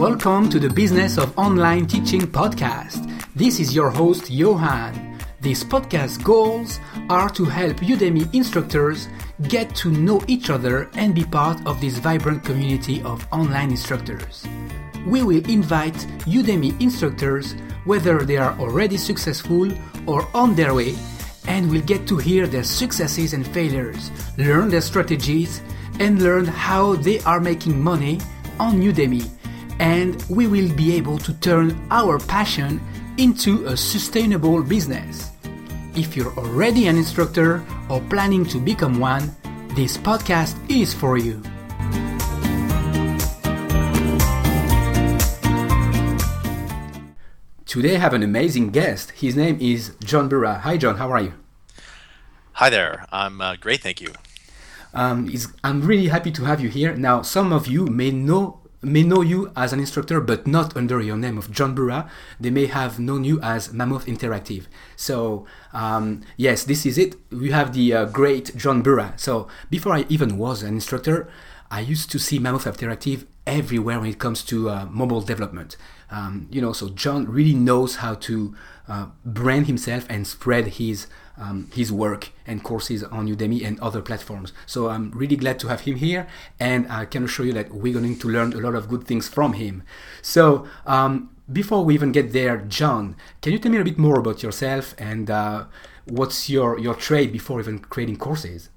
Welcome to the Business of Online Teaching podcast. This is your host, Johan. This podcast goals are to help Udemy instructors get to know each other and be part of this vibrant community of online instructors. We will invite Udemy instructors, whether they are already successful or on their way, and we'll get to hear their successes and failures, learn their strategies, and learn how they are making money on Udemy and we will be able to turn our passion into a sustainable business. If you're already an instructor or planning to become one, this podcast is for you. Today I have an amazing guest. His name is John Bura. Hi, John. How are you? Hi there. I'm uh, great, thank you. Um, I'm really happy to have you here. Now, some of you may know may know you as an instructor, but not under your name of John Bura. They may have known you as Mammoth Interactive. So, um, yes, this is it. We have the uh, great John Bura. So, before I even was an instructor, I used to see Mammoth Interactive everywhere when it comes to uh, mobile development. Um, you know, so John really knows how to uh, brand himself and spread his um, his work and courses on Udemy and other platforms. So I'm really glad to have him here, and I can assure you that we're going to learn a lot of good things from him. So um, before we even get there, John, can you tell me a bit more about yourself and uh, what's your your trade before even creating courses?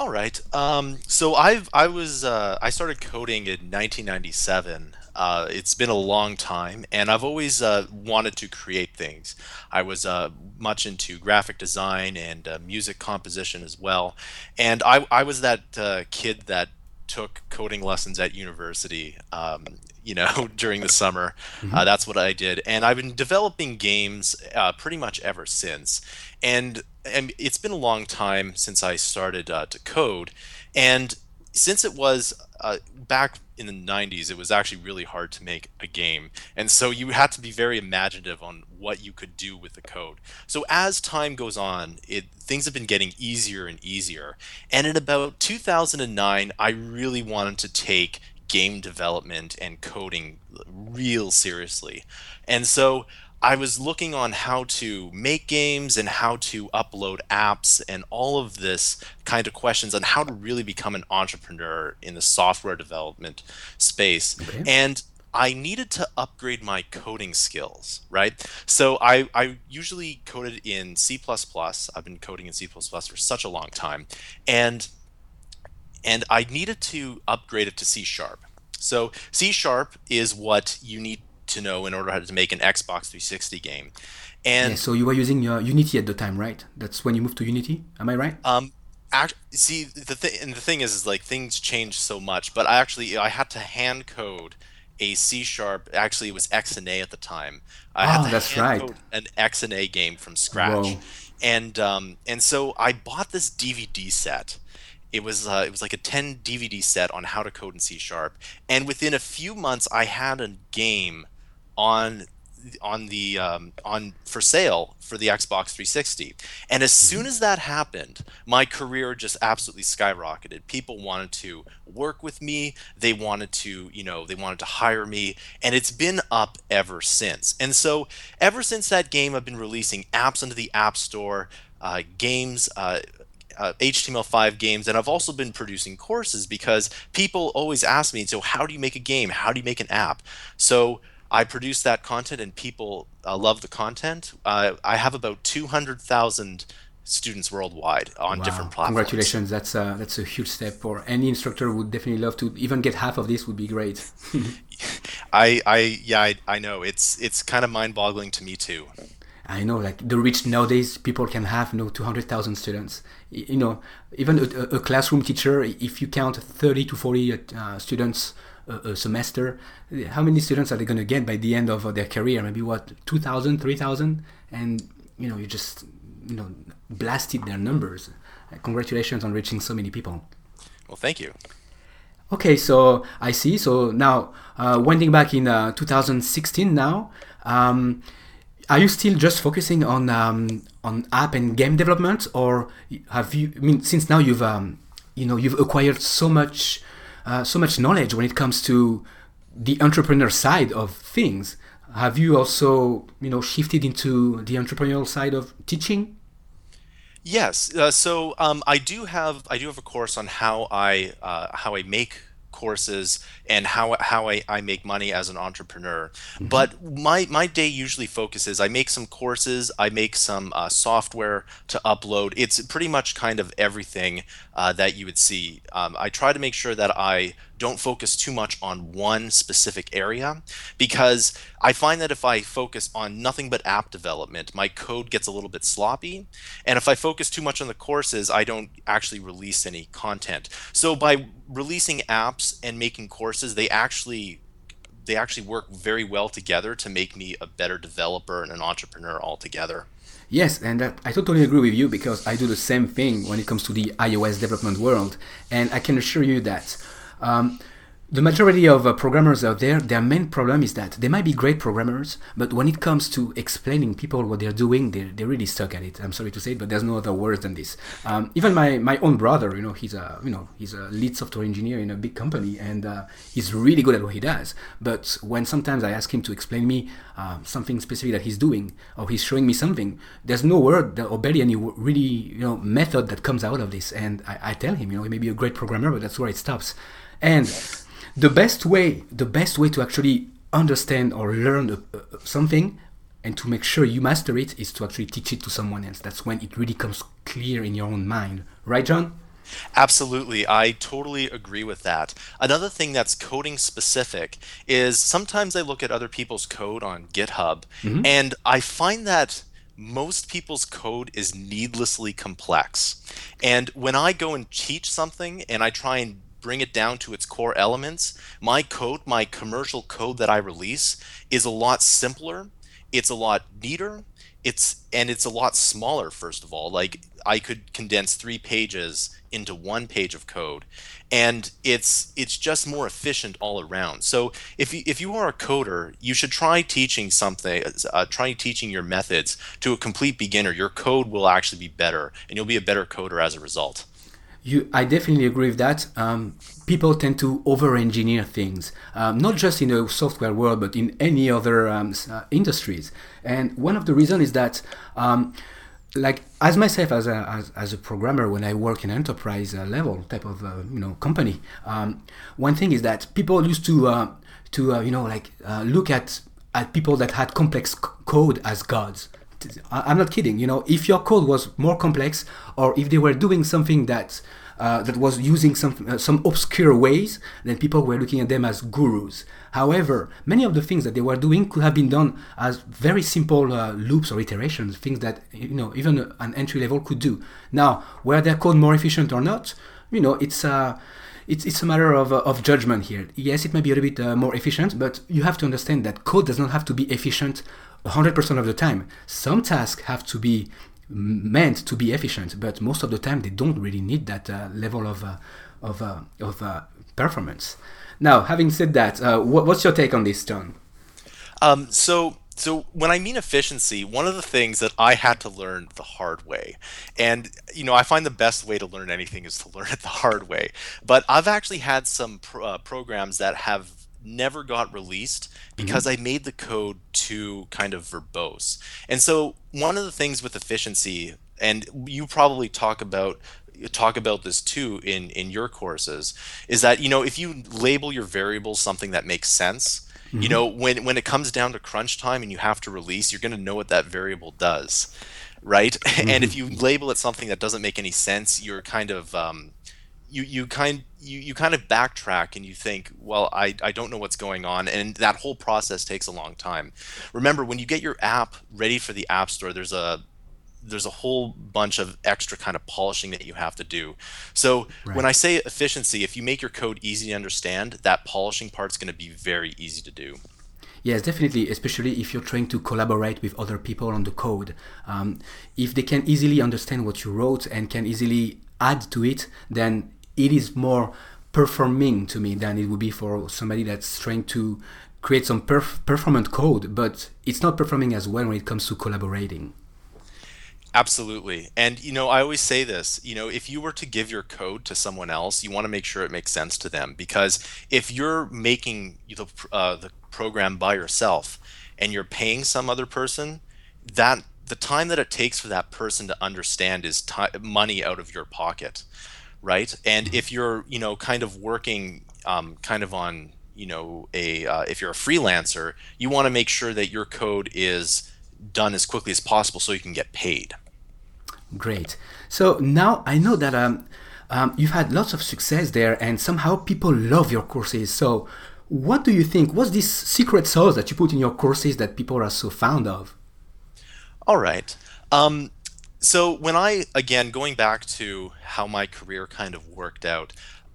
All right. Um, so I've I was uh, I started coding in 1997. Uh, it's been a long time, and I've always uh, wanted to create things. I was uh, much into graphic design and uh, music composition as well, and I I was that uh, kid that took coding lessons at university. Um, you know, during the summer, mm-hmm. that's what I did, and I've been developing games pretty much ever since. And and it's been a long time since I started uh, to code, and since it was uh, back in the 90s, it was actually really hard to make a game, and so you had to be very imaginative on what you could do with the code. So as time goes on, it things have been getting easier and easier, and in about 2009, I really wanted to take game development and coding real seriously, and so I was looking on how to make games and how to upload apps and all of this kind of questions on how to really become an entrepreneur in the software development space. Okay. And I needed to upgrade my coding skills, right? So I, I usually coded in C++. I've been coding in C++ for such a long time. And and I needed to upgrade it to C sharp. So C sharp is what you need to know in order to make an Xbox 360 game. And yeah, so you were using your Unity at the time, right? That's when you moved to Unity. Am I right? Um, act, see the thing, and the thing is, is like things change so much. But I actually I had to hand code a C sharp. Actually, it was XNA at the time. I oh, had to that's hand right. code an XNA game from scratch. Whoa. And um, and so I bought this DVD set it was uh, it was like a 10 DVD set on how to code in C sharp, and within a few months, I had a game on on the um, on for sale for the Xbox 360. And as soon as that happened, my career just absolutely skyrocketed. People wanted to work with me. They wanted to, you know, they wanted to hire me, and it's been up ever since. And so, ever since that game, I've been releasing apps into the App Store, uh, games. Uh, uh, HTML5 games, and I've also been producing courses because people always ask me, so how do you make a game? How do you make an app? So I produce that content and people uh, love the content. Uh, I have about 200,000 students worldwide on wow. different platforms. Congratulations! That's a, that's a huge step for any instructor. Would definitely love to even get half of this. Would be great. I I yeah I, I know it's it's kind of mind boggling to me too. I know, like the reach nowadays, people can have you know 200,000 students. You know, even a, a, classroom teacher, if you count 30 to 40 uh, students a, semester, how many students are they going to get by the end of their career? Maybe what 2,000, 3,000, and you know you just you know blasted their numbers. Congratulations on reaching so many people. Well, thank you. Okay, so I see. So now, uh, winding back in uh, 2016 now, um, are you still just focusing on um, on app and game development, or have you? I mean, since now you've um, you know you've acquired so much uh, so much knowledge when it comes to the entrepreneur side of things. Have you also, you know, shifted into the entrepreneurial side of teaching? Yes. Uh, so um, I do have I do have a course on how I uh, how I make courses and how how I, I make money as an entrepreneur. Mm-hmm. But my my day usually focuses. I make some courses. I make some uh, software to upload. It's pretty much kind of everything uh, that you would see. Um, I try to make sure that I don't focus too much on one specific area because I find that if I focus on nothing but app development, my code gets a little bit sloppy. And if I focus too much on the courses, I don't actually release any content. So by releasing apps and making courses, they actually they actually work very well together to make me a better developer and an entrepreneur altogether. Yes, and that, I totally agree with you because I do the same thing when it comes to the iOS development world, and I can assure you that um, the majority of uh, programmers out there, their main problem is that they might be great programmers, but when it comes to explaining people what they're doing, they're, they really stuck at it. I'm sorry to say it, but there's no other words than this. Um, even my, my own brother, you know, he's a you know he's a lead software engineer in a big company, and uh, he's really good at what he does. But when sometimes I ask him to explain me uh, something specific that he's doing, or he's showing me something, there's no word or barely any really you know method that comes out of this. And I, I tell him, you know, he may be a great programmer, but that's where it stops. And the best way the best way to actually understand or learn uh, something and to make sure you master it is to actually teach it to someone else that's when it really comes clear in your own mind right john Absolutely. I totally agree with that. Another thing that's coding specific is sometimes I look at other people's code on GitHub mm-hmm. and I find that most people's code is needlessly complex. And when I go and teach something and I try and bring it down to its core elements, my code, my commercial code that I release is a lot simpler. It's a lot neater. It's and it's a lot smaller first of all. Like I could condense 3 pages into one page of code and it's it's just more efficient all around. So if you, if you are a coder, you should try teaching something uh, try teaching your methods to a complete beginner. Your code will actually be better and you'll be a better coder as a result. You, I definitely agree with that. Um, people tend to over-engineer things, um, not just in the software world, but in any other um, uh, industries. And one of the reasons is that, um, like as myself as a as, as, a programmer, when I work in enterprise uh, level type of uh, you know company, um, one thing is that people used to uh, to uh, you know like uh, look at at people that had complex c- code as gods I'm not kidding. You know, if your code was more complex, or if they were doing something that uh, that was using some uh, some obscure ways, then people were looking at them as gurus. However, many of the things that they were doing could have been done as very simple uh, loops or iterations, things that you know even an entry level could do. Now, were their code more efficient or not? You know, it's uh, it's, it's a matter of, uh, of judgment here. Yes, it may be a little bit uh, more efficient, but you have to understand that code does not have to be efficient 100% of the time. Some tasks have to be meant to be efficient, but most of the time they don't really need that uh, level of, uh, of, uh, of uh, performance. Now, having said that, uh, what, what's your take on this, John? Um, so, so when I mean efficiency, one of the things that I had to learn the hard way, and you know, I find the best way to learn anything is to learn it the hard way. But I've actually had some pro- uh, programs that have never got released because mm-hmm. I made the code too kind of verbose. And so one of the things with efficiency, and you probably talk about talk about this too in in your courses, is that you know if you label your variables something that makes sense, mm-hmm. you know when when it comes down to crunch time and you have to release, you're going to know what that variable does, right? Mm-hmm. and if mm-hmm. you label it something that doesn't make any sense, you're kind of um, you you kind you, you kind of backtrack and you think, well, I, I don't know what's going on. And that whole process takes a long time. Remember, when you get your app ready for the App Store, there's a there's a whole bunch of extra kind of polishing that you have to do. So right. when I say efficiency, if you make your code easy to understand, that polishing part's going to be very easy to do. Yes, definitely, especially if you're trying to collaborate with other people on the code. Um, if they can easily understand what you wrote and can easily add to it, then it is more performing to me than it would be for somebody that's trying to create some perf- performant code, but it's not performing as well when it comes to collaborating. Absolutely. And you know, I always say this, you know, if you were to give your code to someone else, you want to make sure it makes sense to them because if you're making the uh, the program by yourself and you're paying some other person, that the time that it takes for that person to understand is ti money out of your pocket, right? And if you're, you know, kind of working um, kind of on, you know, a uh, if you're a freelancer, you want to make sure that your code is done as quickly as possible so you can get paid. Great. So now I know that um, um, you've had lots of success there, and somehow people love your courses. So, what do you think? What's this secret sauce that you put in your courses that people are so fond of? All right. Um, so when I again going back to how my career kind of worked out,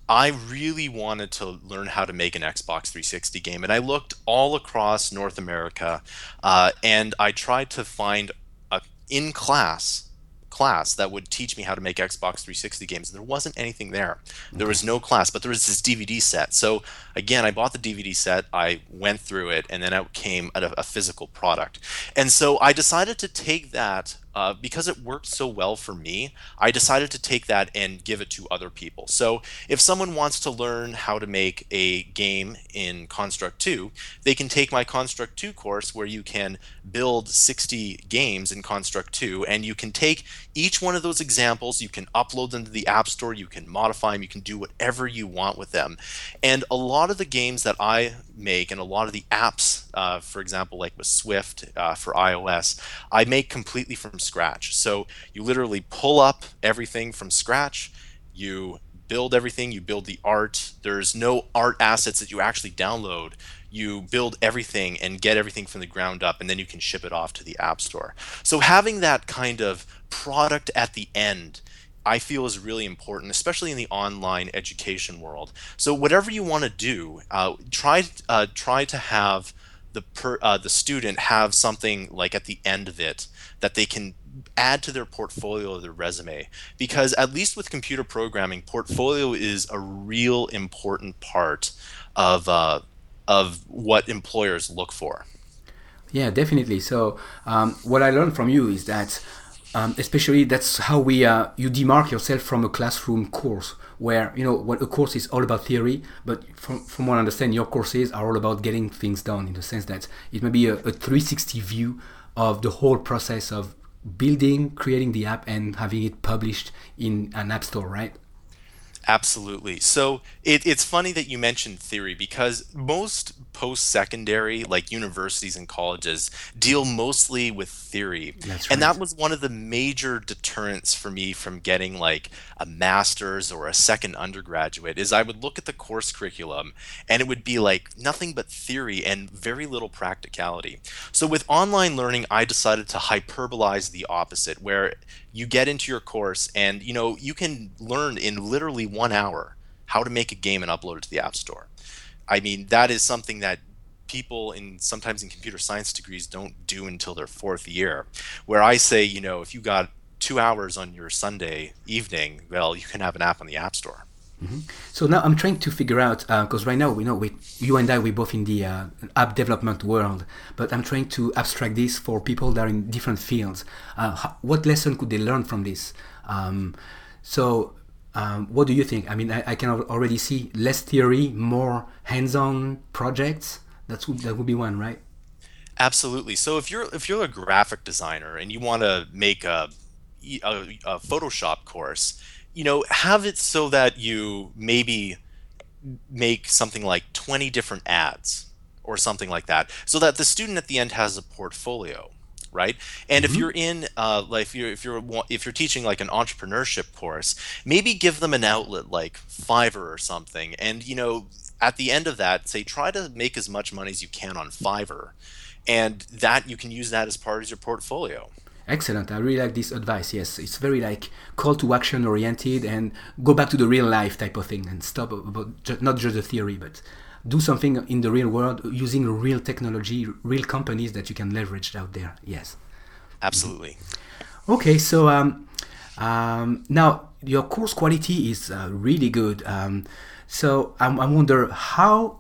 I really wanted to learn how to make an Xbox 360 game, and I looked all across North America, uh, and I tried to find a in class class that would teach me how to make Xbox 360 games. There wasn't anything there. There was no class, but there was this DVD set. So again, I bought the DVD set, I went through it, and then out came a, a physical product. And so I decided to take that uh, because it worked so well for me, I decided to take that and give it to other people. So if someone wants to learn how to make a game in Construct 2, they can take my Construct 2 course where you can build 60 games in Construct 2 and you can take each one of those examples, you can upload them to the App Store, you can modify them, you can do whatever you want with them. And a lot of the games that I make and a lot of the apps, uh, for example, like with Swift uh, for iOS, I make completely from scratch. So you literally pull up everything from scratch, you build everything, you build the art. There's no art assets that you actually download. You build everything and get everything from the ground up, and then you can ship it off to the App Store. So having that kind of product at the end I feel is really important, especially in the online education world. So whatever you want to do, uh, try uh, try to have the per, uh, the student have something like at the end of it that they can add to their portfolio or their resume. Because at least with computer programming portfolio is a real important part of uh, of what employers look for. Yeah definitely. So um, what i learned from you is that um, especially that's how we uh, you demark yourself from a classroom course where you know what a course is all about theory but from, from what i understand your courses are all about getting things done in the sense that it may be a, a 360 view of the whole process of building creating the app and having it published in an app store right Absolutely. So it, it's funny that you mentioned theory because most post secondary, like universities and colleges, deal mostly with theory. That's and that was one of the major deterrents for me from getting like a master's or a second undergraduate is I would look at the course curriculum and it would be like nothing but theory and very little practicality. So with online learning, I decided to hyperbolize the opposite where you get into your course and you know you can learn in literally one hour how to make a game and upload it to the app store. I mean that is something that people in sometimes in computer science degrees don't do until their fourth year where i say you know if you got two hours on your sunday evening well you can have an app on the app store So now I'm trying to figure out because right now we know we, you and I we're both in the uh, app development world, but I'm trying to abstract this for people that are in different fields. Uh, ho- what lesson could they learn from this? Um, so, um, what do you think? I mean, I, I can already see less theory, more hands-on projects. That's that would be one, right? Absolutely. So if you're if you're a graphic designer and you want to make a, a a Photoshop course, you know, have it so that you maybe make something like 20 different ads or something like that so that the student at the end has a portfolio right? And if you're in uh, like if you're if you're if you're teaching like an entrepreneurship course maybe give them an outlet like fiverr or something and you know at the end of that say try to make as much money as you can on fiverr and that you can use that as part of your portfolio Excellent. I really like this advice. Yes, it's very like call to action oriented and go back to the real life type of thing and stop about not just the theory, but do something in the real world using real technology, real companies that you can leverage out there. Yes. absolutely Okay, so um, um, now your course quality is uh, really good. Um, so I, I wonder how,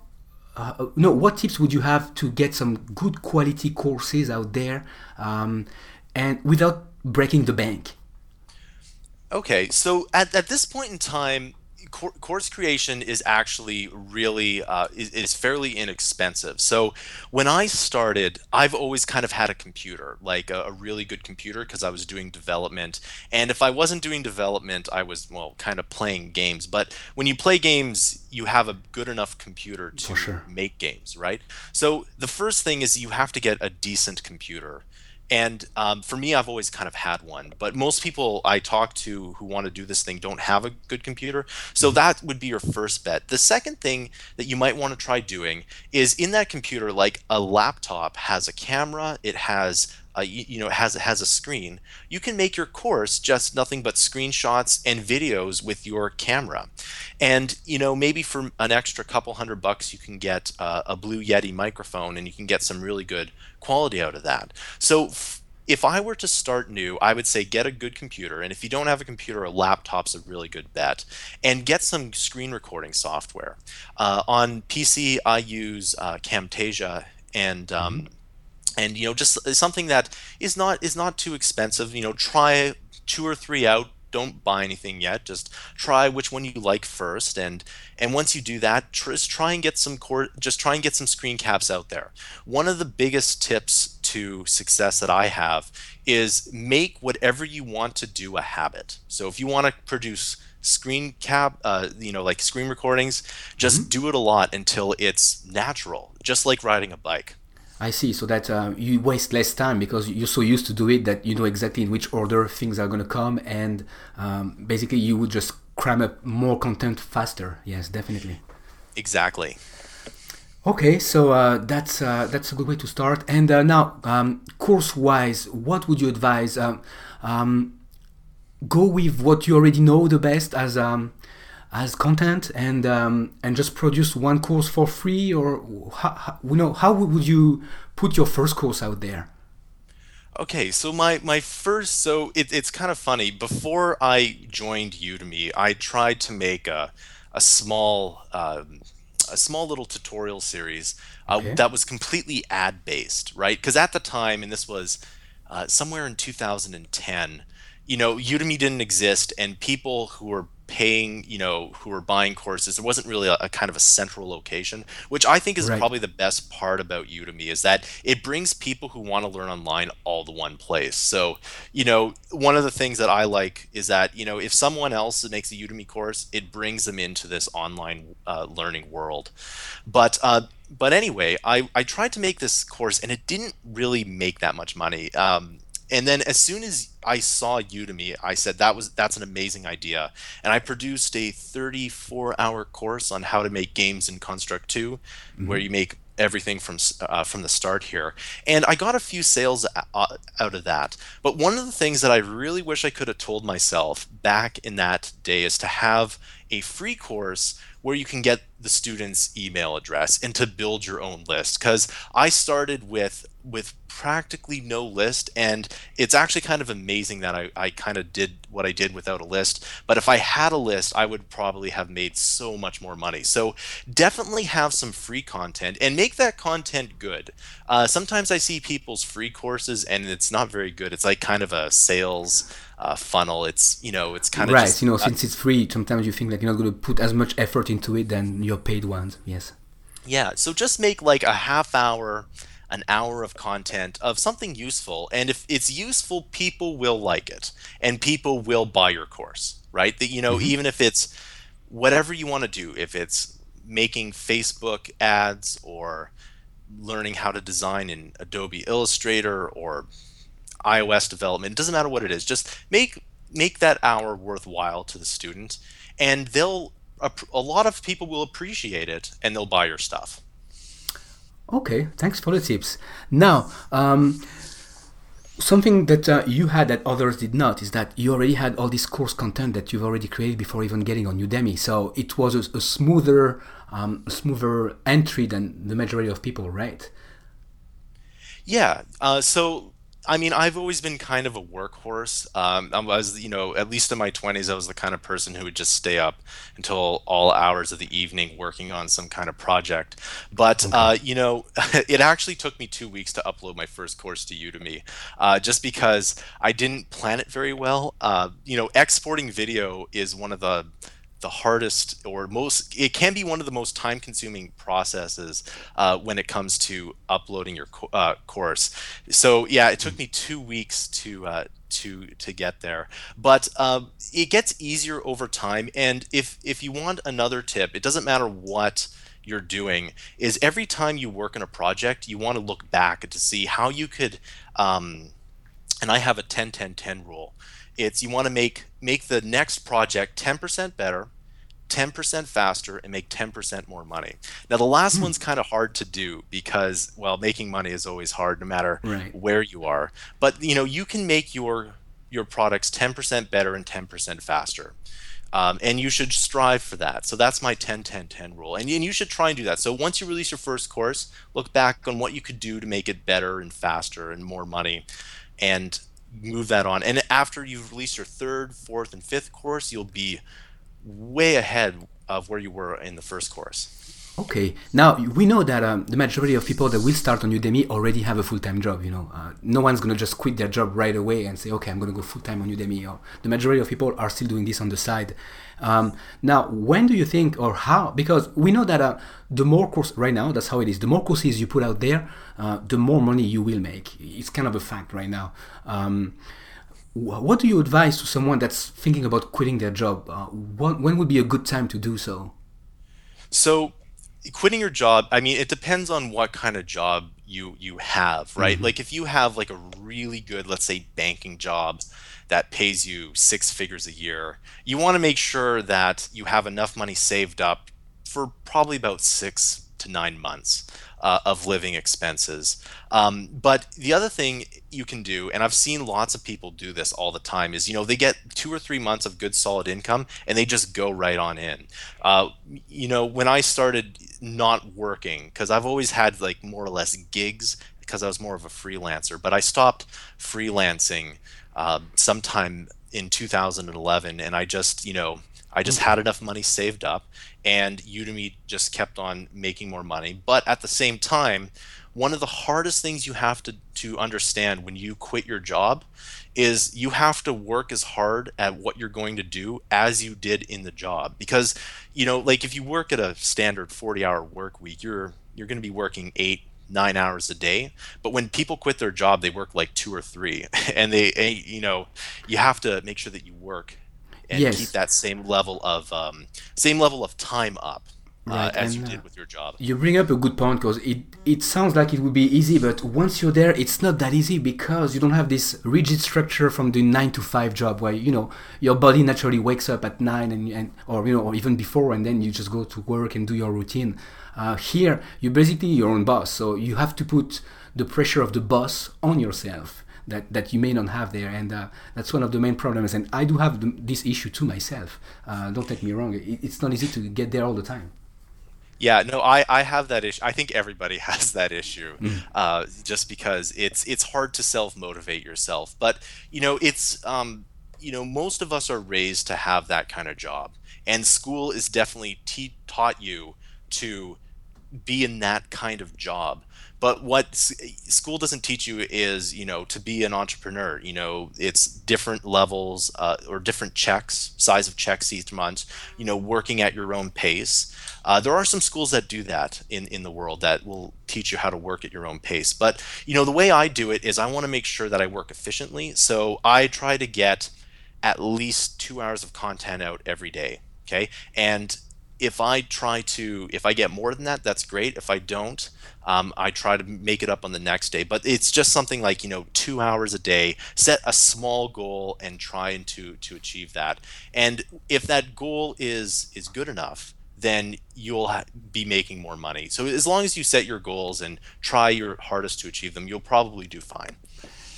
uh, no, what tips would you have to get some good quality courses out there, um, and without breaking the bank? Okay, so at, at this point in time, course creation is actually really uh, is, is, fairly inexpensive. So when I started, I've always kind of had a computer, like a, a really good computer, because I was doing development. And if I wasn't doing development, I was well kind of playing games. But when you play games, you have a good enough computer to sure. make games, right? So the first thing is you have to get a decent computer. And um, for me, I've always kind of had one, but most people I talk to who want to do this thing don't have a good computer. So mm-hmm. that would be your first bet. The second thing that you might want to try doing is in that computer, like a laptop has a camera, it has uh, you, you, know, has has a screen. You can make your course just nothing but screenshots and videos with your camera, and you know maybe for an extra couple hundred bucks you can get uh, a Blue Yeti microphone and you can get some really good quality out of that. So. F- if I were to start new, I would say get a good computer. And if you don't have a computer, a laptop's a really good bet. And get some screen recording software. Uh, on PC, I use uh, Camtasia and um, mm-hmm and you know just something that is not is not too expensive. You know try two or three out. Don't buy anything yet. Just try which one you like first. And and once you do that just try and get some core just try and get some screen caps out there. One of the biggest tips to success that i have is make whatever you want to do a habit. So if you want to produce screen cap uh, you know like screen recordings just mm-hmm. do it a lot until it's natural just like riding a bike I see. So that uh, you waste less time because you're so used to do it that you know exactly in which order things are going to come, and um, basically you would just cram up more content faster. Yes, definitely. Exactly. Okay, so uh, that's uh, that's a good way to start. And uh, now, um, course-wise, what would you advise? Um, um, go with what you already know the best as um, as content and um, and just produce one course for free or how, how, you know how would you put your first course out there? Okay so my my first so it, it's kind of funny. Before i joined udemy i tried to make a, a small um, a small little tutorial series uh, okay. that was completely ad based right? Because at the time and this was uh, somewhere in 2010 you know udemy didn't exist and people who were paying, you know, who are buying courses. There wasn't really a, a kind of a central location, which I think is right. probably the best part about Udemy is that it brings people who want to learn online all to one place. So, you know, one of the things that I like is that, you know, if someone else makes a Udemy course, it brings them into this online uh, learning world. But, uh, but anyway, I, I tried to make this course and it didn't really make that much money. Um, and then as soon as I saw Udemy, I said that was that's an amazing idea, and I produced a 34 hour course on how to make games in Construct 2, mm-hmm. where you make everything from uh, from the start here. And I got a few sales uh, out of that. But one of the things that I really wish I could have told myself back in that day is to have a free course where you can get the student's email address and to build your own list because I started with with practically no list and it's actually kind of amazing that I, I kind of did what I did without a list but if I had a list I would probably have made so much more money so definitely have some free content and make that content good uh, sometimes I see people's free courses and it's not very good it's like kind of a sales uh, funnel. It's you know it's kind of right. Just, you know, since it's free, sometimes you think like you're not going to put as much effort into it than your paid ones. Yes. Yeah. So just make like a half hour, an hour of content of something useful, and if it's useful, people will like it, and people will buy your course. Right. That you know, mm-hmm. even if it's whatever you want to do, if it's making Facebook ads or learning how to design in Adobe Illustrator or iOS development. It doesn't matter what it is. Just make make that hour worthwhile to the student, and they'll a lot of people will appreciate it and they'll buy your stuff. Okay, thanks for the tips. Now, um, something that uh, you had that others did not is that you already had all this course content that you've already created before even getting on Udemy. So it was a, a smoother, um, smoother entry than the majority of people, right? Yeah. Uh, so I mean, I've always been kind of a workhorse. Um, I was, you know, at least in my 20s, I was the kind of person who would just stay up until all hours of the evening working on some kind of project. But, uh, you know, it actually took me two weeks to upload my first course to Udemy uh, just because I didn't plan it very well. Uh, you know, exporting video is one of the the hardest or most it can be one of the most time consuming processes uh, when it comes to uploading your co- uh, course. So yeah it took me two weeks to uh, to to get there. But um, it gets easier over time and if if you want another tip it doesn't matter what you're doing is every time you work on a project you want to look back to see how you could um, and i have a 10 10 10 rule it's you want to make make the next project 10% better 10% faster and make 10% more money. Now the last one's kind of hard to do because well making money is always hard no matter Right. where you are. But you know you can make your your products 10% better and 10% faster. Um, and you should strive for that. So that's my 10 10 10 rule. And, and you should try and do that. So once you release your first course look back on what you could do to make it better and faster and more money. And move that on. And after you've released your third, fourth, and fifth course, you'll be way ahead of where you were in the first course. Okay. Now we know that um, the majority of people that will start on Udemy already have a full-time job. You know, uh, no one's gonna just quit their job right away and say, "Okay, I'm gonna go full-time on Udemy." Or the majority of people are still doing this on the side. Um, now, when do you think, or how? Because we know that uh, the more course right now, that's how it is. The more courses you put out there, uh, the more money you will make. It's kind of a fact right now. Um, what do you advise to someone that's thinking about quitting their job? Uh, what, when would be a good time to do so? So, quitting your job, I mean, it depends on what kind of job you you have, right? Mm-hmm. Like if you have like a really good, let's say, banking job that pays you six figures a year, you want to make sure that you have enough money saved up for probably about six to nine months uh, of living expenses. Um, but the other thing you can do, and I've seen lots of people do this all the time, is you know they get two or three months of good solid income and they just go right on in. Uh, you know, when I started not working, because I've always had like more or less gigs because I was more of a freelancer, but I stopped freelancing uh, sometime in 2011, and I just you know I just had enough money saved up, and Udemy just kept on making more money. But at the same time, one of the hardest things you have to, to understand when you quit your job is you have to work as hard at what you're going to do as you did in the job. Because, you know, like if you work at a standard 40 hour work week, you're you're going to be working eight, nine hours a day. But when people quit their job, they work like two or three. And they, eh, you know, you have to make sure that you work and Yes. keep that same level of um, same level of time up uh, as you and, uh, did with your job. You bring up a good point because it, it sounds like it would be easy, but once you're there, it's not that easy because you don't have this rigid structure from the nine to five job where you know your body naturally wakes up at nine and, and or you know or even before, and then you just go to work and do your routine. Uh, here, you're basically your own boss, so you have to put the pressure of the boss on yourself that, that you may not have there, and uh, that's one of the main problems. And I do have this issue to myself. Uh, don't take me wrong; it's not easy to get there all the time. Yeah, no, I, I have that issue. I think everybody has that issue, uh, just because it's it's hard to self motivate yourself. But you know, it's um, you know, most of us are raised to have that kind of job, and school is definitely te- taught you to be in that kind of job. But what school doesn't teach you is, you know, to be an entrepreneur. You know, it's different levels uh, or different checks, size of checks each month. You know, working at your own pace. Uh, there are some schools that do that in in the world that will teach you how to work at your own pace. But you know, the way I do it is I want to make sure that I work efficiently. So I try to get at least two hours of content out every day. Okay, and if I try to, if I get more than that, that's great. If I don't, um, I try to make it up on the next day. But it's just something like you know, two hours a day. Set a small goal and try to to achieve that. And if that goal is is good enough, then you'll ha- be making more money. So as long as you set your goals and try your hardest to achieve them, you'll probably do fine.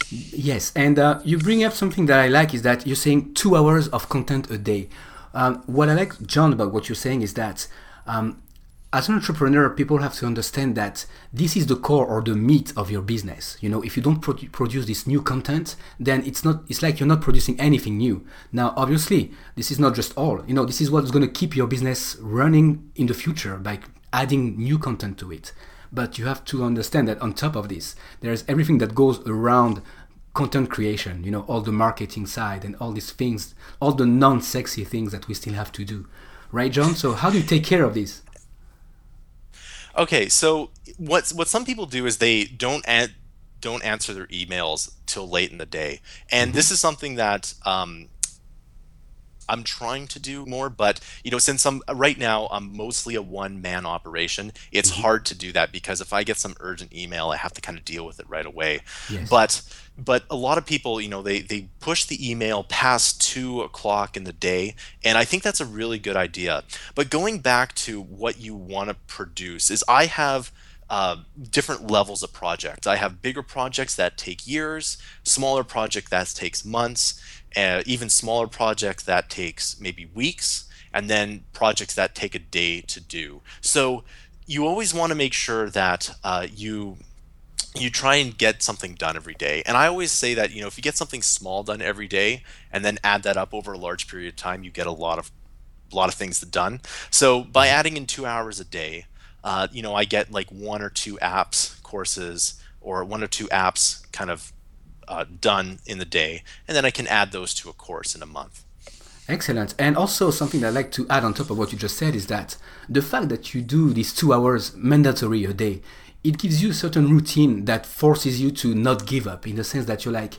Yes, and uh, you bring up something that I like is that you're saying two hours of content a day. Um, what I like, John, about what you're saying is that um, as an entrepreneur, people have to understand that this is the core or the meat of your business. You know, if you don't produ- produce this new content, then it's not. It's like you're not producing anything new. Now, obviously, this is not just all. You know, this is what's going to keep your business running in the future by adding new content to it. But you have to understand that on top of this, there's everything that goes around content creation. You know, all the marketing side and all these things, all the non-sexy things that we still have to do right, John? So how do you take care of this? Okay, so what what some people do is they don't add, don't answer their emails till late in the day, and mm-hmm. this is something that um, I'm trying to do more, but you know, since I'm right now I'm mostly a one man operation, it's mm-hmm. hard to do that because if I get some urgent email, I have to kind of deal with it right away. Yes. But but a lot of people, you know, they they push the email past two o'clock in the day, and I think that's a really good idea. But going back to what you want to produce is I have uh, different levels of projects. I have bigger projects that take years, smaller project that takes months, uh, even smaller projects that takes maybe weeks, and then projects that take a day to do. So you always want to make sure that uh, you you try and get something done every day. And I always say that you know if you get something small done every day and then add that up over a large period of time, you get a lot of a lot of things done. So by adding in two hours a day, uh, you know I get like one or two apps courses or one or two apps kind of uh, done in the day, and then I can add those to a course in a month. Excellent. And also, something I'd like to add on top of what you just said is that the fact that you do these two hours mandatory a day, it gives you a certain routine that forces you to not give up in the sense that you're like,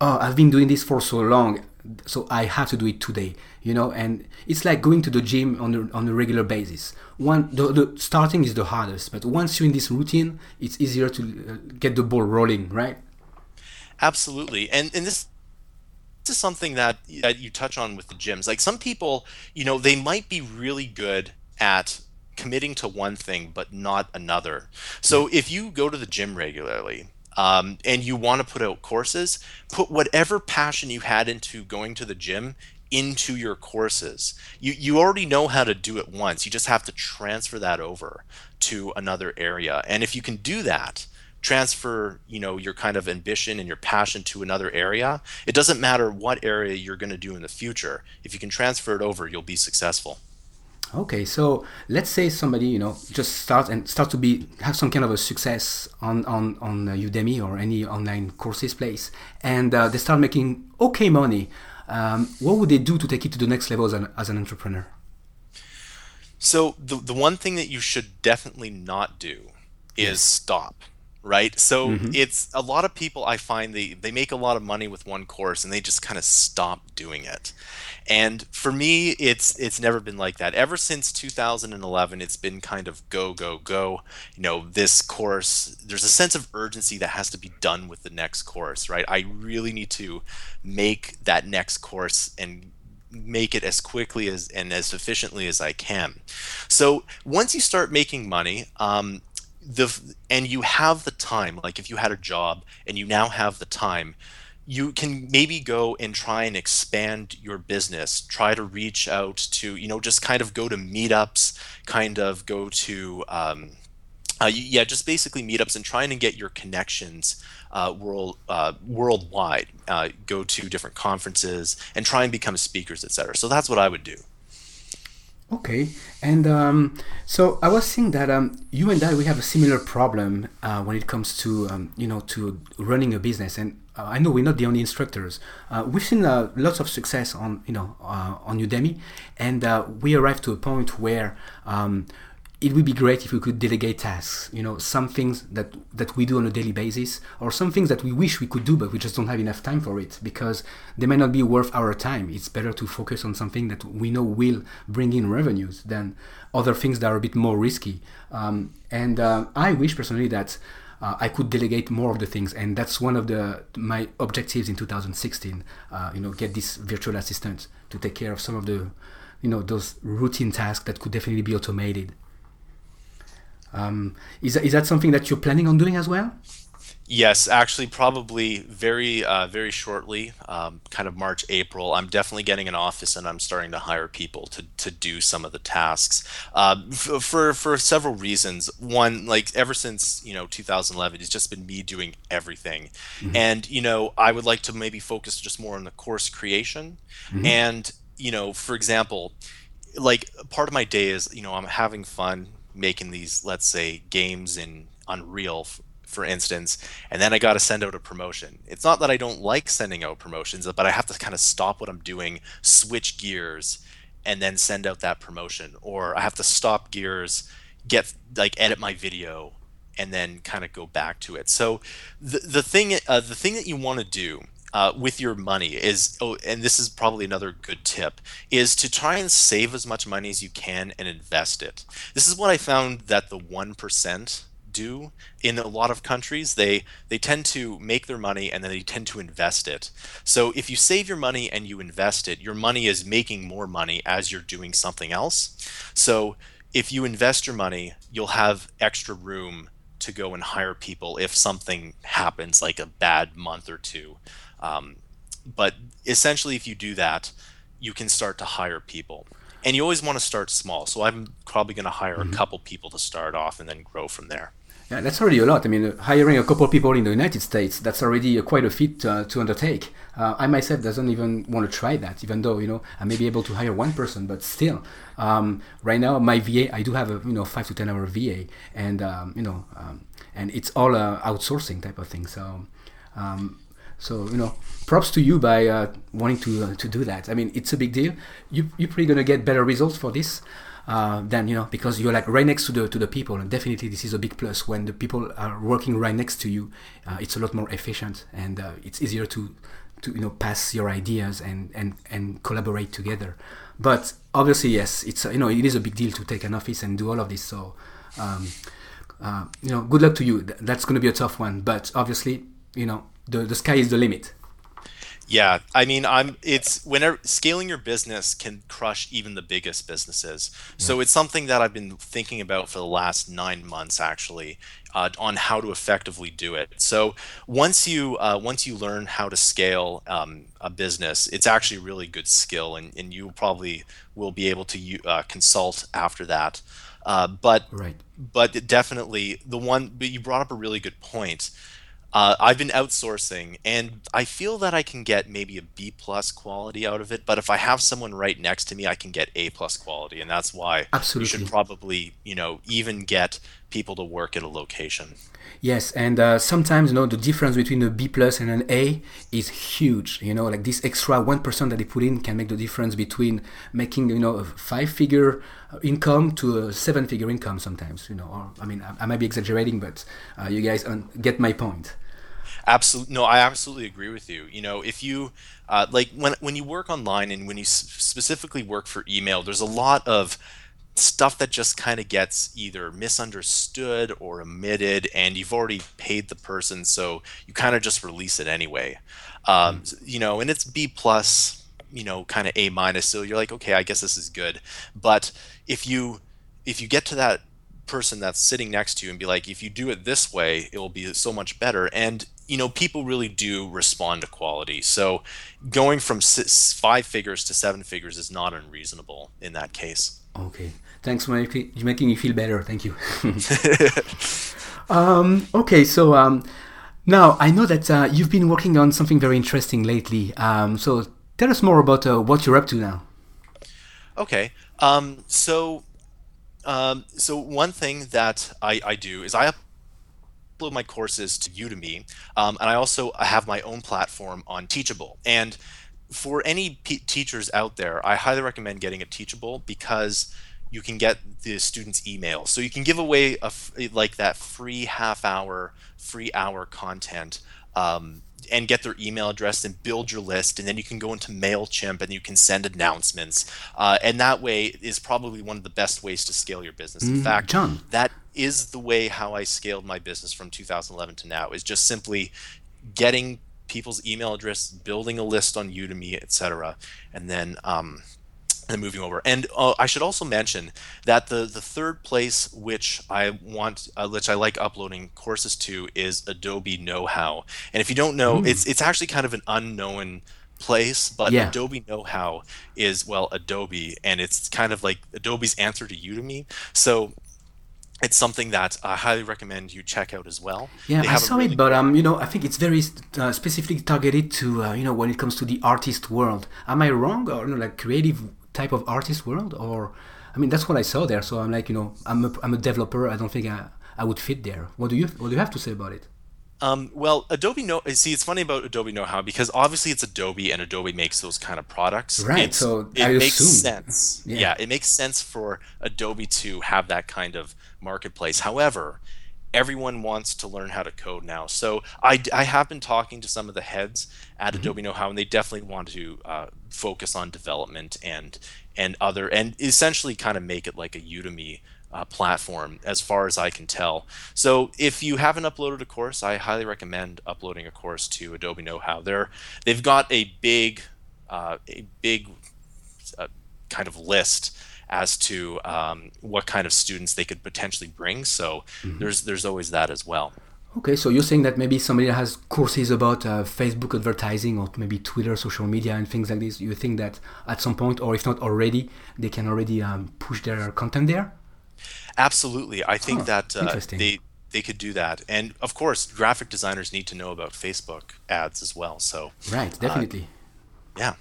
oh, I've been doing this for so long, so I have to do it today, you know. And it's like going to the gym on a, on a regular basis. One, the, the starting is the hardest, but once you're in this routine, it's easier to uh, get the ball rolling, right? Absolutely, and and this this is something that that you touch on with the gyms. Like some people, you know, they might be really good at committing to one thing but not another. So if you go to the gym regularly, um, and you want to put out courses, put whatever passion you had into going to the gym into your courses. You you already know how to do it once. You just have to transfer that over to another area. And if you can do that, transfer you know your kind of ambition and your passion to another area it doesn't matter what area you're going to do in the future. If you can transfer it over you'll be successful. Okay so let's say somebody you know just start and start to be have some kind of a success on on on udemy or any online courses place and uh, they start making okay money. Um, what would they do to take it to the next level as an, as an entrepreneur? So the, the one thing that you should definitely not do is yes. stop right? So mm-hmm. it's a lot of people i find they they make a lot of money with one course and they just kind of stop doing it. And for me it's it's never been like that. Ever since 2011 it's been kind of go go go. You know this course there's a sense of urgency that has to be done with the next course right? I really need to make that next course and make it as quickly as and as efficiently as I can. So once you start making money, um, the and you have the time like if you had a job and you now have the time you can maybe go and try and expand your business try to reach out to you know just kind of go to meetups kind of go to um, uh, yeah just basically meetups and trying to get your connections uh, world uh, worldwide uh, go to different conferences and try and become speakers etc so that's what i would do Okay, and um, so I was seeing that um, you and I we have a similar problem uh, when it comes to um, you know to running a business, and uh, I know we're not the only instructors. Uh, we've seen uh, lots of success on you know uh, on Udemy, and uh, we arrived to a point where um, it would be great if we could delegate tasks you know some things that that we do on a daily basis or some things that we wish we could do but we just don't have enough time for it because they may not be worth our time it's better to focus on something that we know will bring in revenues than other things that are a bit more risky um, and uh, i wish personally that uh, I could delegate more of the things, and that's one of the my objectives in 2016. Uh, you know, get this virtual assistant to take care of some of the, you know, those routine tasks that could definitely be automated. Um, is, that, is that something that you're planning on doing as well? Yes, actually, probably very, uh, very shortly, um, kind of March, April. I'm definitely getting an office, and I'm starting to hire people to to do some of the tasks uh, f- for for several reasons. One, like ever since you know 2011, it's just been me doing everything, and you know I would like to maybe focus just more on the course creation, and you know, for example, like part of my day is you know I'm having fun making these, let's say, games in Unreal for instance, and then I got to send out a promotion. It's not that I don't like sending out promotions, but I have to kind of stop what I'm doing, switch gears, and then send out that promotion. Or I have to stop gears, get like edit my video, and then kind of go back to it. So the the thing uh, the thing that you want to do uh, with your money is oh, and this is probably another good tip is to try and save as much money as you can and invest it. This is what I found that the one percent do. In a lot of countries they they tend to make their money and then they tend to invest it. So if you save your money and you invest it your money is making more money as you're doing something else. So if you invest your money you'll have extra room to go and hire people if something happens like a bad month or two um, but essentially if you do that you can start to hire people and you always want to start small so i'm probably going to hire a couple people to start off and then grow from there Yeah, that's already a lot. I mean, hiring a couple of people in the United States, that's already quite a feat uh, to undertake. Uh, I myself doesn't even want to try that, even though, you know, I may be able to hire one person, but still, um, right now, my VA, I do have a, you know, five to 10 hour VA and, um, you know, um, and it's all uh, outsourcing type of thing. So, um, so you know, props to you by uh, wanting to uh, to do that. I mean, it's a big deal. You you're probably gonna get better results for this uh, than you know because you're like right next to the to the people, and definitely this is a big plus when the people are working right next to you. Uh, it's a lot more efficient and uh, it's easier to to you know pass your ideas and and and collaborate together. But obviously, yes, it's you know it is a big deal to take an office and do all of this. So. Um, uh, you know, good luck to you. That's going to be a tough one, but obviously, you know, the, the sky is the limit. Yeah, I mean, I'm. It's whenever scaling your business can crush even the biggest businesses. So it's something that I've been thinking about for the last nine months, actually, uh, on how to effectively do it. So once you uh, once you learn how to scale um, a business, it's actually a really good skill, and, and you probably will be able to uh, consult after that. Uh, but Right. but definitely the one. But you brought up a really good point uh, I've been outsourcing, and I feel that I can get maybe a B plus quality out of it. But if I have someone right next to me, I can get A plus quality, and that's why you should probably, you know, even get people to work at a location. Yes, and uh, sometimes you know the difference between a B plus and an A is huge. You know, like this extra one percent that they put in can make the difference between making you know a five-figure uh, income to a seven-figure income. Sometimes, you know, or I mean, I, I might be exaggerating, but uh, you guys un- get my point. Absolutely, no, I absolutely agree with you. You know, if you uh, like when when you work online and when you s- specifically work for email, there's a lot of stuff that just kind of gets either misunderstood or omitted, and you've already paid the person, so you kind of just release it anyway. Um, you know, and it's B plus, you know, kind of A minus, so you're like, okay, I guess this is good. But if you if you get to that person that's sitting next to you and be like, if you do it this way, it will be so much better. And you know, people really do respond to quality. So going from six, five figures to seven figures is not unreasonable in that case. Okay, thanks for making, making me feel better. Thank you. um, okay, so um, now I know that uh, you've been working on something very interesting lately. Um, so tell us more about uh, what you're up to now. Okay. Um, so, um, so one thing that I, I do is I upload my courses to Udemy, um, and I also have my own platform on Teachable. And for any p- teachers out there, I highly recommend getting a Teachable because you can get the students' email. So you can give away a f- like that free half hour, free hour content. Um, and get their email address and build your list and then you can go into mailchimp and you can send announcements uh, and that way is probably one of the best ways to scale your business in fact John. that is the way how i scaled my business from 2011 to now is just simply getting people's email address building a list on udemy etc and then um, and moving over. And uh, I should also mention that the the third place which I want, uh, which I like uploading courses to, is Adobe Know How. And if you don't know, it's it's actually kind of an unknown place, but Yeah. Adobe Know How is well Adobe, and it's kind of like Adobe's answer to Udemy. So it's something that I highly recommend you check out as well. Yeah, I saw really it, but um, you know, I think it's very uh, specifically targeted to uh, you know when it comes to the artist world. Am I wrong, or you know, like creative type of artist world, or I mean, that's what I saw there. So I'm like, you know, I'm a, I'm a developer. I don't think I, I would fit there. What do you What do you have to say about it? Um, well, Adobe Know. See, it's funny about Adobe Know How because obviously it's Adobe, and Adobe makes those kind of products. Right, It's- so it I makes assume- sense. Yeah. Yeah. it makes sense for Adobe to have that kind of marketplace. However, everyone wants to learn how to code now. So I, I have been talking to some of the heads at Mm-hmm. Adobe Know How, and they definitely want to uh, focus on development and and other and essentially kind of make it like a Udemy uh, platform, as far as I can tell. So if you haven't uploaded a course, I highly recommend uploading a course to Adobe Know How. They're they've got a big uh, a big uh, kind of list as to um, what kind of students they could potentially bring. So there's there's always that as well. Okay, so you're saying that maybe somebody has courses about uh, Facebook advertising or maybe Twitter, social media, and things like this. You think that at some point, or if not already, they can already um, push their content there? Absolutely, I think Huh, that uh, they they could do that, and of course, graphic designers need to know about Facebook ads as well. So Right, definitely. yeah.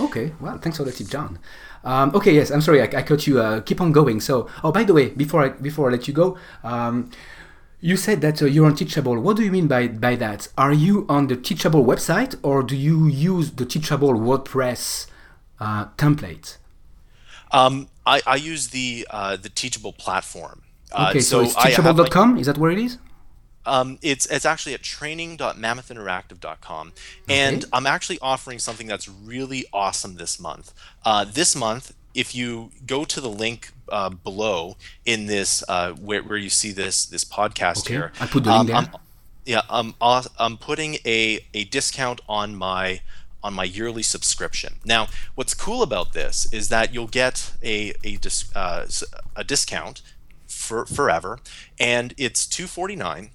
Okay, well, thanks for the tip, John. Um, okay, yes, I'm sorry, I, I cut you. Uh, keep on going. So, oh, by the way, before I before I let you go, um, you said that uh, you're on Teachable. What do you mean by by that? Are you on the Teachable website, or do you use the Teachable WordPress uh, template? Um, I, I use the uh, the Teachable platform. Uh, Okay, so, it's I have, like, teachable.com. Is that where it is? Um, it's it's actually at training.mammothinteractive.com, and I'm actually offering something that's really awesome this month. Uh, this month, if you go to the link uh, below in this uh, where, where you see this this podcast Okay, here, I put the link um, there. I'm, yeah, I'm I'm putting a a discount on my on my yearly subscription. Now, what's cool about this is that you'll get a a dis, uh, a discount for forever, and it's two forty nine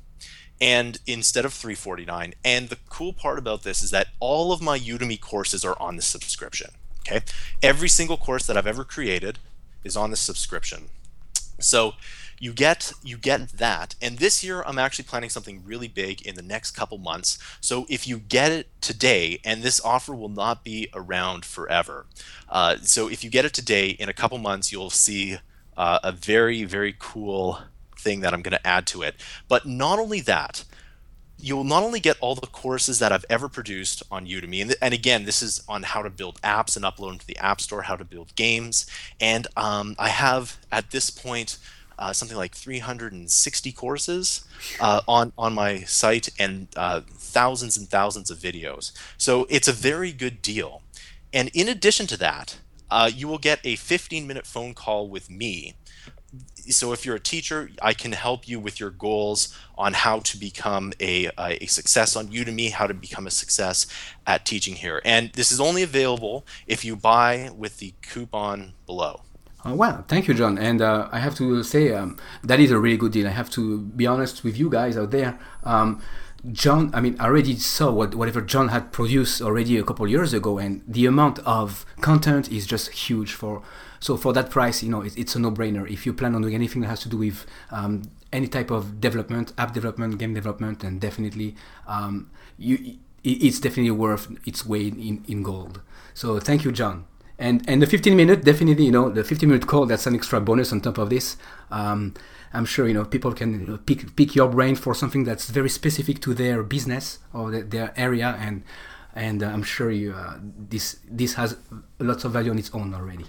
and instead of 349 and the cool part about this is that all of my udemy courses are on the subscription okay every single course that i've ever created is on the subscription so you get you get that. And this year i'm actually planning something really big in the next couple months. So if you get it today and this offer will not be around forever uh, so if you get it today in a couple months you'll see uh, a very very cool thing that i'm going to add to it. But not only that you'll not only get all the courses that I've ever produced on Udemy, and, and again, this is on how to build apps and upload them to the App Store, how to build games, and um, I have at this point uh, something like 360 courses uh, on on my site and uh, thousands and thousands of videos. So it's a very good deal. And in addition to that, uh, you will get a 15 minute phone call with me so if you're a teacher i can help you with your goals on how to become a, a, success on udemy how to become a success at teaching here and this is only available if you buy with the coupon below Oh, well, thank you, John. And uh, I have to say um, that is a really good deal. I have to be honest with you guys out there. Um, John, I mean, I already saw what whatever John had produced already a couple years ago, and the amount of content is just huge. For so for that price, you know, it, it's a no-brainer. If you plan on doing anything that has to do with um, any type of development, app development, game development, and definitely um, you, it, it's definitely worth its weight in, in gold. So thank you, John and and the 15 minute definitely you know the 15 minute call that's an extra bonus on top of this. Um, i'm sure you know people can you know, pick pick your brain for something that's very specific to their business or the, their area. And and uh, i'm sure you uh, this this has lots of value on its own already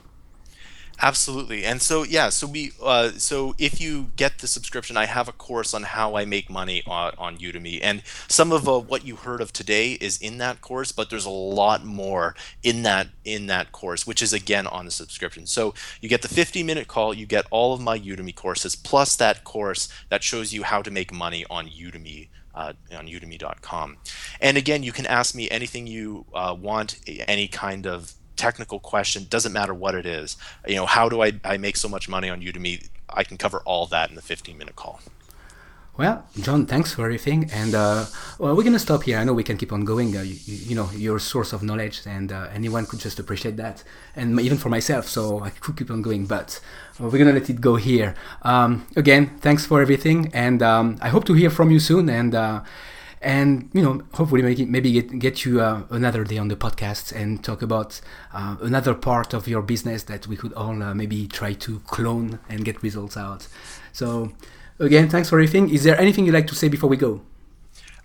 absolutely. And so yeah so we uh, so if you get the subscription i have a course on how i make money on, on udemy. And some of uh, what you heard of today is in that course but there's a lot more in that in that course which is again on the subscription. So you get the 50 minute call you get all of my udemy courses plus that course that shows you how to make money on udemy uh, on udemy.com and again you can ask me anything you uh, want any kind of technical question, doesn't matter what it is. You know, how do I, I make so much money on Udemy? I can cover all that in the 15 minute call. Well, John, thanks for everything. And uh, well, we're to stop here. I know we can keep on going. Uh, you, you, know, your source of knowledge, and uh, anyone could just appreciate that. And even for myself, so I could keep on going. But uh, we're to let it go here. Um, again, thanks for everything. And um, I hope to hear from you soon. And uh, and you know hopefully maybe, maybe get, get you uh, another day on the podcast and talk about uh, another part of your business that we could all uh, maybe try to clone and get results out so again, thanks for everything. Is there anything you'd like to say before we go?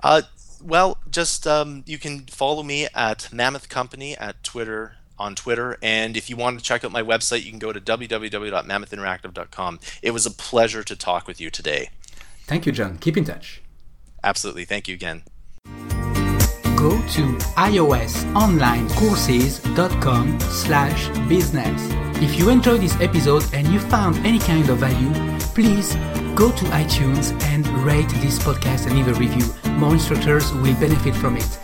Uh, well, just um, you can follow me at Mammoth Company at Twitter on Twitter, and if you want to check out my website, you can go to www.mammothinteractive.com. It was a pleasure to talk with you today. Thank you, John. Keep in touch. Absolutely. Thank you again. Go to iosonlinecourses.com slash business. If you enjoyed this episode and you found any kind of value, please go to iTunes and rate this podcast and leave a review. More instructors will benefit from it.